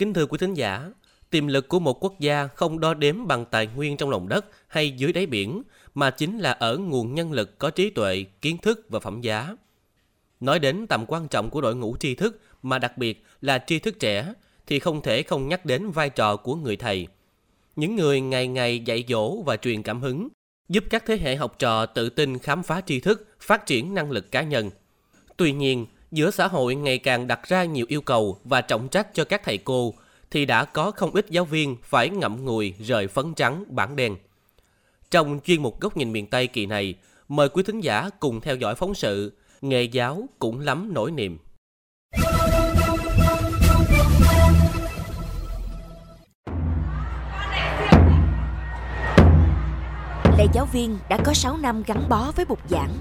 Kính thưa quý thính giả, tiềm lực của một quốc gia không đo đếm bằng tài nguyên trong lòng đất hay dưới đáy biển, mà chính là ở nguồn nhân lực có trí tuệ, kiến thức và phẩm giá. Nói đến tầm quan trọng của đội ngũ tri thức, mà đặc biệt là tri thức trẻ, thì không thể không nhắc đến vai trò của người thầy. Những người ngày ngày dạy dỗ và truyền cảm hứng, giúp các thế hệ học trò tự tin khám phá tri thức, phát triển năng lực cá nhân. Tuy nhiên, giữa xã hội ngày càng đặt ra nhiều yêu cầu và trọng trách cho các thầy cô, thì đã có không ít giáo viên phải ngậm ngùi rời phấn trắng bản đen. Trong chuyên mục góc nhìn miền Tây kỳ này, mời quý thính giả cùng theo dõi phóng sự Nghề giáo cũng lắm nỗi niềm. Lê giáo viên đã có 6 năm gắn bó với bục giảng,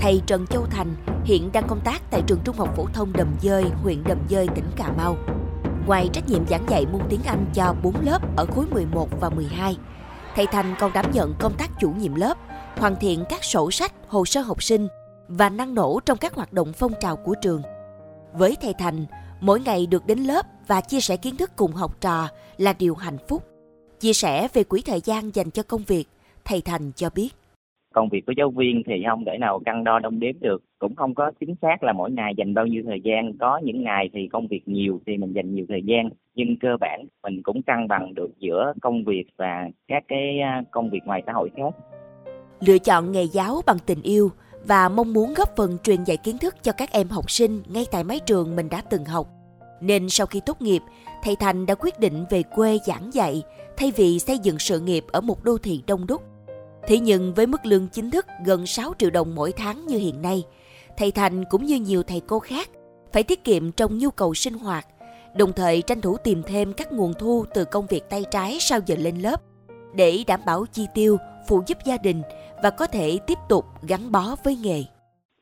thầy Trần Châu Thành hiện đang công tác tại trường Trung học phổ thông Đầm Dơi, huyện Đầm Dơi, tỉnh Cà Mau. Ngoài trách nhiệm giảng dạy môn tiếng Anh cho 4 lớp ở khối 11 và 12, thầy Thành còn đảm nhận công tác chủ nhiệm lớp, hoàn thiện các sổ sách, hồ sơ học sinh và năng nổ trong các hoạt động phong trào của trường. Với thầy Thành, mỗi ngày được đến lớp và chia sẻ kiến thức cùng học trò là điều hạnh phúc. Chia sẻ về quỹ thời gian dành cho công việc, thầy Thành cho biết công việc của giáo viên thì không để nào cân đo đong đếm được, cũng không có chính xác là mỗi ngày dành bao nhiêu thời gian. Có những ngày thì công việc nhiều thì mình dành nhiều thời gian, nhưng cơ bản mình cũng cân bằng được giữa công việc và các cái à, công việc ngoài xã hội khác. Lựa chọn nghề giáo bằng tình yêu và mong muốn góp phần truyền dạy kiến thức cho các em học sinh ngay tại mái trường mình đã từng học. Nên sau khi tốt nghiệp, thầy thành đã quyết định về quê giảng dạy thay vì xây dựng sự nghiệp ở một đô thị đông đúc. Thế nhưng với mức lương chính thức gần 6 triệu đồng mỗi tháng như hiện nay, thầy Thành cũng như nhiều thầy cô khác phải tiết kiệm trong nhu cầu sinh hoạt, đồng thời tranh thủ tìm thêm các nguồn thu từ công việc tay trái sau giờ lên lớp để đảm bảo chi tiêu, phụ giúp gia đình và có thể tiếp tục gắn bó với nghề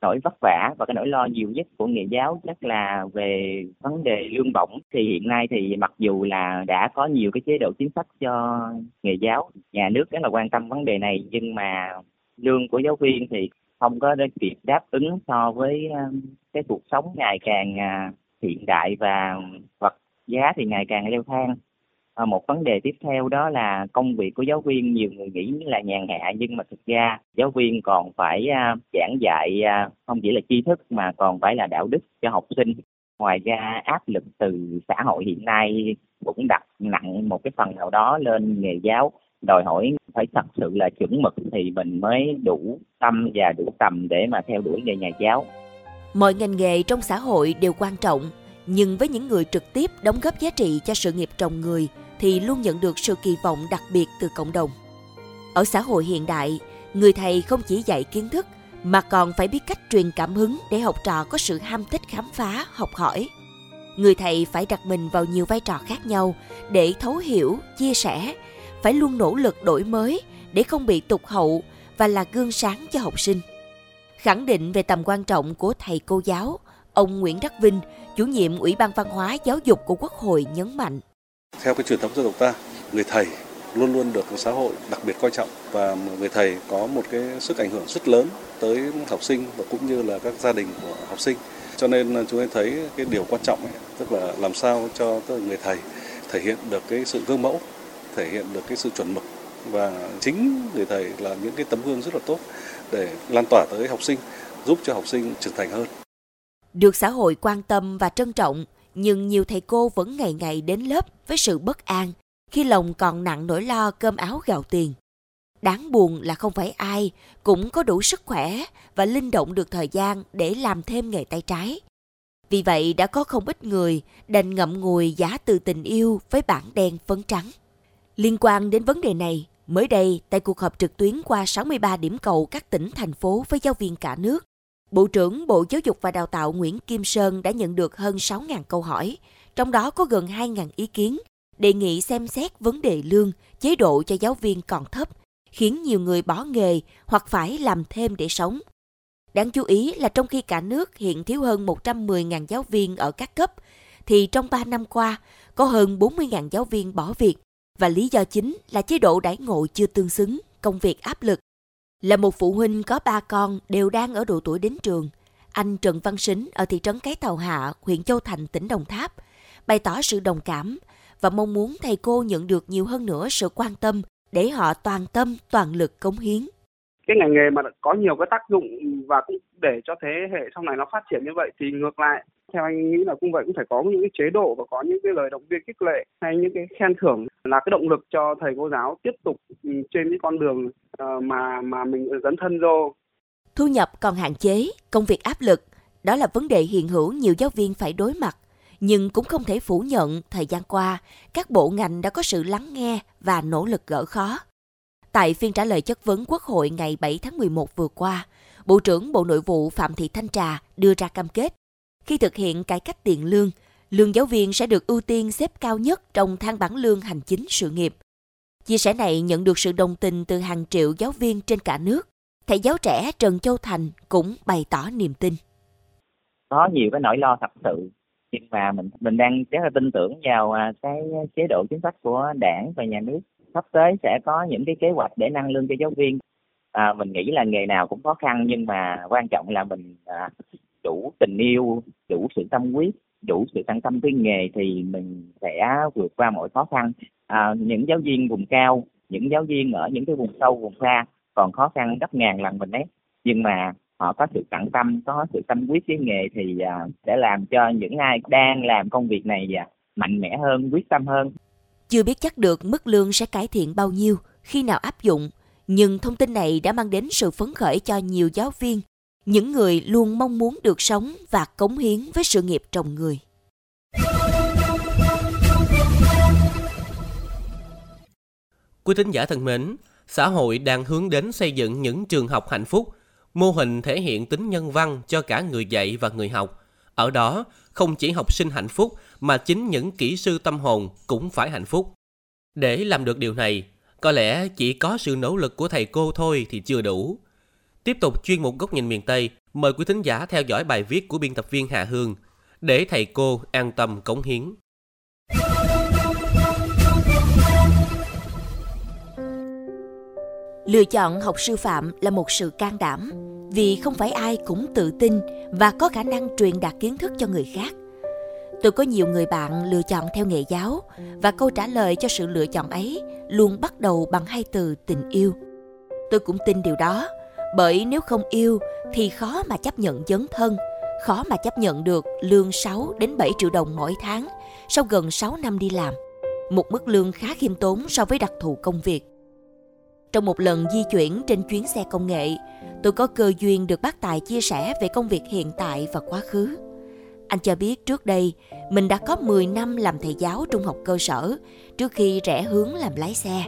nỗi vất vả và cái nỗi lo nhiều nhất của nghề giáo chắc là về vấn đề lương bổng. Thì hiện nay thì mặc dù là đã có nhiều cái chế độ chính sách cho nghề giáo, nhà nước rất là quan tâm vấn đề này, nhưng mà lương của giáo viên thì không có kịp đáp ứng so với ờ, cái cuộc sống ngày càng à, hiện đại và vật giá thì ngày càng leo thang. À, một vấn đề tiếp theo đó là công việc của giáo viên nhiều người nghĩ là nhàn hạ nhưng mà thực ra giáo viên còn phải à, giảng dạy à, không chỉ là tri thức mà còn phải là đạo đức cho học sinh. Ngoài ra áp lực từ xã hội hiện nay cũng đặt nặng một cái phần nào đó lên nghề giáo. Đòi hỏi phải thật sự là chuẩn mực thì mình mới đủ tâm và đủ tầm để mà theo đuổi nghề nhà giáo. Mọi ngành nghề trong xã hội đều quan trọng nhưng với những người trực tiếp đóng góp giá trị cho sự nghiệp trồng người thì luôn nhận được sự kỳ vọng đặc biệt từ cộng đồng. Ở xã hội hiện đại, người thầy không chỉ dạy kiến thức mà còn phải biết cách truyền cảm hứng để học trò có sự ham thích khám phá, học hỏi. Người thầy phải đặt mình vào nhiều vai trò khác nhau để thấu hiểu, chia sẻ, phải luôn nỗ lực đổi mới để không bị tụt hậu và là gương sáng cho học sinh. Khẳng định về tầm quan trọng của thầy cô giáo, ông Nguyễn Đắc Vinh, chủ nhiệm Ủy ban Văn hóa Giáo dục của Quốc hội nhấn mạnh. Theo cái truyền thống dân tộc ta, người thầy luôn luôn được xã hội đặc biệt coi trọng và người thầy có một cái sức ảnh hưởng rất lớn tới học sinh và cũng như là các gia đình của học sinh. Cho nên chúng tôi thấy cái điều quan trọng ấy, tức là làm sao cho tức là người thầy thể hiện được cái sự gương mẫu, thể hiện được cái sự chuẩn mực và chính người thầy là những cái tấm gương rất là tốt để lan tỏa tới học sinh, giúp cho học sinh trưởng thành hơn. Được xã hội quan tâm và trân trọng, nhưng nhiều thầy cô vẫn ngày ngày đến lớp với sự bất an khi lòng còn nặng nỗi lo cơm áo gạo tiền. Đáng buồn là không phải ai cũng có đủ sức khỏe và linh động được thời gian để làm thêm nghề tay trái. Vì vậy đã có không ít người đành ngậm ngùi giá từ tình yêu với bảng đen phấn trắng. Liên quan đến vấn đề này, mới đây tại cuộc họp trực tuyến qua 63 điểm cầu các tỉnh, thành phố với giáo viên cả nước, Bộ trưởng Bộ Giáo dục và Đào tạo Nguyễn Kim Sơn đã nhận được hơn 6.000 câu hỏi, trong đó có gần 2.000 ý kiến, đề nghị xem xét vấn đề lương, chế độ cho giáo viên còn thấp, khiến nhiều người bỏ nghề hoặc phải làm thêm để sống. Đáng chú ý là trong khi cả nước hiện thiếu hơn 110.000 giáo viên ở các cấp, thì trong 3 năm qua có hơn 40.000 giáo viên bỏ việc và lý do chính là chế độ đãi ngộ chưa tương xứng, công việc áp lực là một phụ huynh có ba con đều đang ở độ tuổi đến trường. Anh Trần Văn Sính ở thị trấn Cái Tàu Hạ, huyện Châu Thành, tỉnh Đồng Tháp, bày tỏ sự đồng cảm và mong muốn thầy cô nhận được nhiều hơn nữa sự quan tâm để họ toàn tâm, toàn lực cống hiến. Cái ngành nghề mà có nhiều cái tác dụng và cũng để cho thế hệ sau này nó phát triển như vậy thì ngược lại theo anh nghĩ là cũng vậy cũng phải có những cái chế độ và có những cái lời động viên khích lệ hay những cái khen thưởng là cái động lực cho thầy cô giáo tiếp tục ừ, trên cái con đường ờ, mà mà mình dấn thân vô. Thu nhập còn hạn chế, công việc áp lực, đó là vấn đề hiện hữu nhiều giáo viên phải đối mặt. Nhưng cũng không thể phủ nhận thời gian qua, các bộ ngành đã có sự lắng nghe và nỗ lực gỡ khó. Tại phiên trả lời chất vấn Quốc hội ngày 7 tháng 11 vừa qua, Bộ trưởng Bộ Nội vụ Phạm Thị Thanh Trà đưa ra cam kết khi thực hiện cải cách tiền lương, lương giáo viên sẽ được ưu tiên xếp cao nhất trong thang bảng lương hành chính sự nghiệp. Chia sẻ này nhận được sự đồng tình từ hàng triệu giáo viên trên cả nước. Thầy giáo trẻ Trần Châu Thành cũng bày tỏ niềm tin. Có nhiều cái nỗi lo thật sự nhưng mà mình mình đang rất là tin tưởng vào à, cái chế độ chính sách của đảng và nhà nước sắp tới sẽ có những cái kế hoạch để nâng lương cho giáo viên à, mình nghĩ là nghề nào cũng khó khăn nhưng mà quan trọng là mình à, đủ tình yêu đủ sự tâm huyết đủ sự tận tâm với nghề thì mình sẽ vượt qua mọi khó khăn. À, những giáo viên vùng cao những giáo viên ở những cái vùng sâu vùng xa còn khó khăn gấp ngàn lần mình đấy, nhưng mà họ có sự tận tâm có sự tâm huyết với nghề thì à, sẽ làm cho những ai đang làm công việc này à, mạnh mẽ hơn quyết tâm hơn. Chưa biết chắc được mức lương sẽ cải thiện bao nhiêu khi nào áp dụng nhưng thông tin này đã mang đến sự phấn khởi cho nhiều giáo viên những người luôn mong muốn được sống và cống hiến với sự nghiệp trồng người. Quý thính giả thân mến, xã hội đang hướng đến xây dựng những trường học hạnh phúc, mô hình thể hiện tính nhân văn cho cả người dạy và người học. Ở đó, không chỉ học sinh hạnh phúc mà chính những kỹ sư tâm hồn cũng phải hạnh phúc. Để làm được điều này, có lẽ chỉ có sự nỗ lực của thầy cô thôi thì chưa đủ. Tiếp tục chuyên mục góc nhìn miền Tây, mời quý thính giả theo dõi bài viết của biên tập viên Hà Hương để thầy cô an tâm cống hiến. Lựa chọn học sư phạm là một sự can đảm vì không phải ai cũng tự tin và có khả năng truyền đạt kiến thức cho người khác. Tôi có nhiều người bạn lựa chọn theo nghề giáo và câu trả lời cho sự lựa chọn ấy luôn bắt đầu bằng hai từ tình yêu. Tôi cũng tin điều đó bởi nếu không yêu thì khó mà chấp nhận dấn thân, khó mà chấp nhận được lương 6 đến 7 triệu đồng mỗi tháng sau gần 6 năm đi làm. Một mức lương khá khiêm tốn so với đặc thù công việc. Trong một lần di chuyển trên chuyến xe công nghệ, tôi có cơ duyên được bác Tài chia sẻ về công việc hiện tại và quá khứ. Anh cho biết trước đây, mình đã có 10 năm làm thầy giáo trung học cơ sở trước khi rẽ hướng làm lái xe.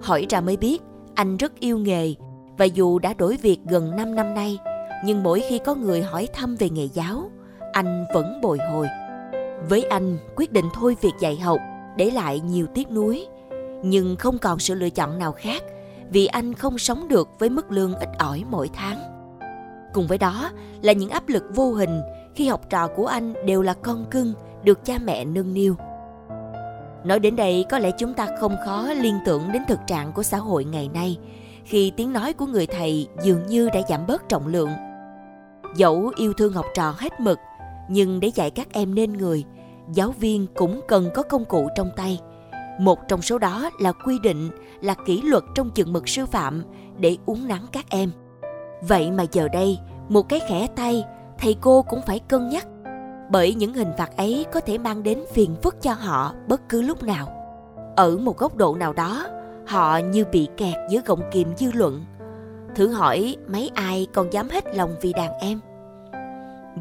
Hỏi ra mới biết, anh rất yêu nghề và dù đã đổi việc gần 5 năm nay, nhưng mỗi khi có người hỏi thăm về nghề giáo, anh vẫn bồi hồi. Với anh, quyết định thôi việc dạy học để lại nhiều tiếc nuối, nhưng không còn sự lựa chọn nào khác vì anh không sống được với mức lương ít ỏi mỗi tháng. Cùng với đó là những áp lực vô hình khi học trò của anh đều là con cưng được cha mẹ nâng niu. Nói đến đây có lẽ chúng ta không khó liên tưởng đến thực trạng của xã hội ngày nay khi tiếng nói của người thầy dường như đã giảm bớt trọng lượng. Dẫu yêu thương học trò hết mực, nhưng để dạy các em nên người, giáo viên cũng cần có công cụ trong tay. Một trong số đó là quy định là kỷ luật trong chừng mực sư phạm để uống nắng các em. Vậy mà giờ đây, một cái khẽ tay, thầy cô cũng phải cân nhắc bởi những hình phạt ấy có thể mang đến phiền phức cho họ bất cứ lúc nào. Ở một góc độ nào đó, Họ như bị kẹt giữa gọng kìm dư luận. Thử hỏi mấy ai còn dám hết lòng vì đàn em?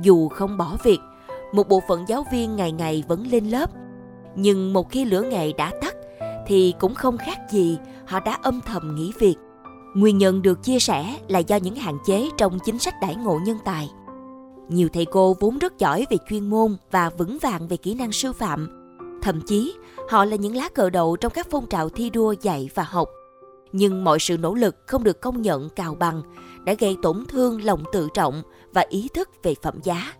Dù không bỏ việc, một bộ phận giáo viên ngày ngày vẫn lên lớp. Nhưng một khi lửa nghề đã tắt, thì cũng không khác gì họ đã âm thầm nghỉ việc. Nguyên nhân được chia sẻ là do những hạn chế trong chính sách đãi ngộ nhân tài. Nhiều thầy cô vốn rất giỏi về chuyên môn và vững vàng về kỹ năng sư phạm, thậm chí Họ là những lá cờ đầu trong các phong trào thi đua dạy và học. Nhưng mọi sự nỗ lực không được công nhận cào bằng đã gây tổn thương lòng tự trọng và ý thức về phẩm giá.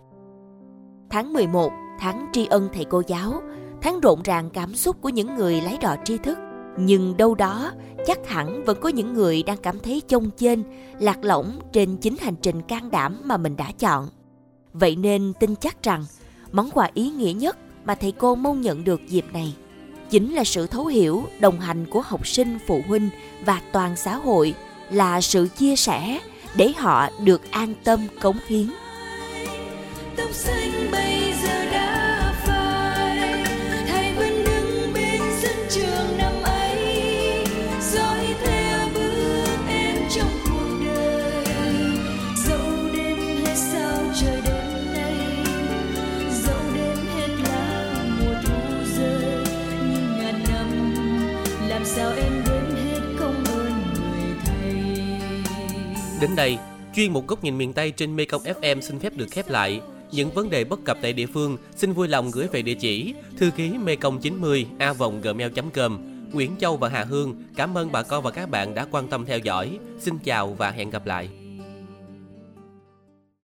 Tháng 11, tháng tri ân thầy cô giáo, tháng rộn ràng cảm xúc của những người lái đò tri thức. Nhưng đâu đó, chắc hẳn vẫn có những người đang cảm thấy chông chênh lạc lõng trên chính hành trình can đảm mà mình đã chọn. Vậy nên tin chắc rằng, món quà ý nghĩa nhất mà thầy cô mong nhận được dịp này chính là sự thấu hiểu, đồng hành của học sinh, phụ huynh và toàn xã hội là sự chia sẻ để họ được an tâm cống hiến. Đến đây, chuyên mục góc nhìn miền Tây trên Mekong FM xin phép được khép lại. Những vấn đề bất cập tại địa phương xin vui lòng gửi về địa chỉ thư ký mekong 90 a gmail.com Nguyễn Châu và Hà Hương cảm ơn bà con và các bạn đã quan tâm theo dõi. Xin chào và hẹn gặp lại.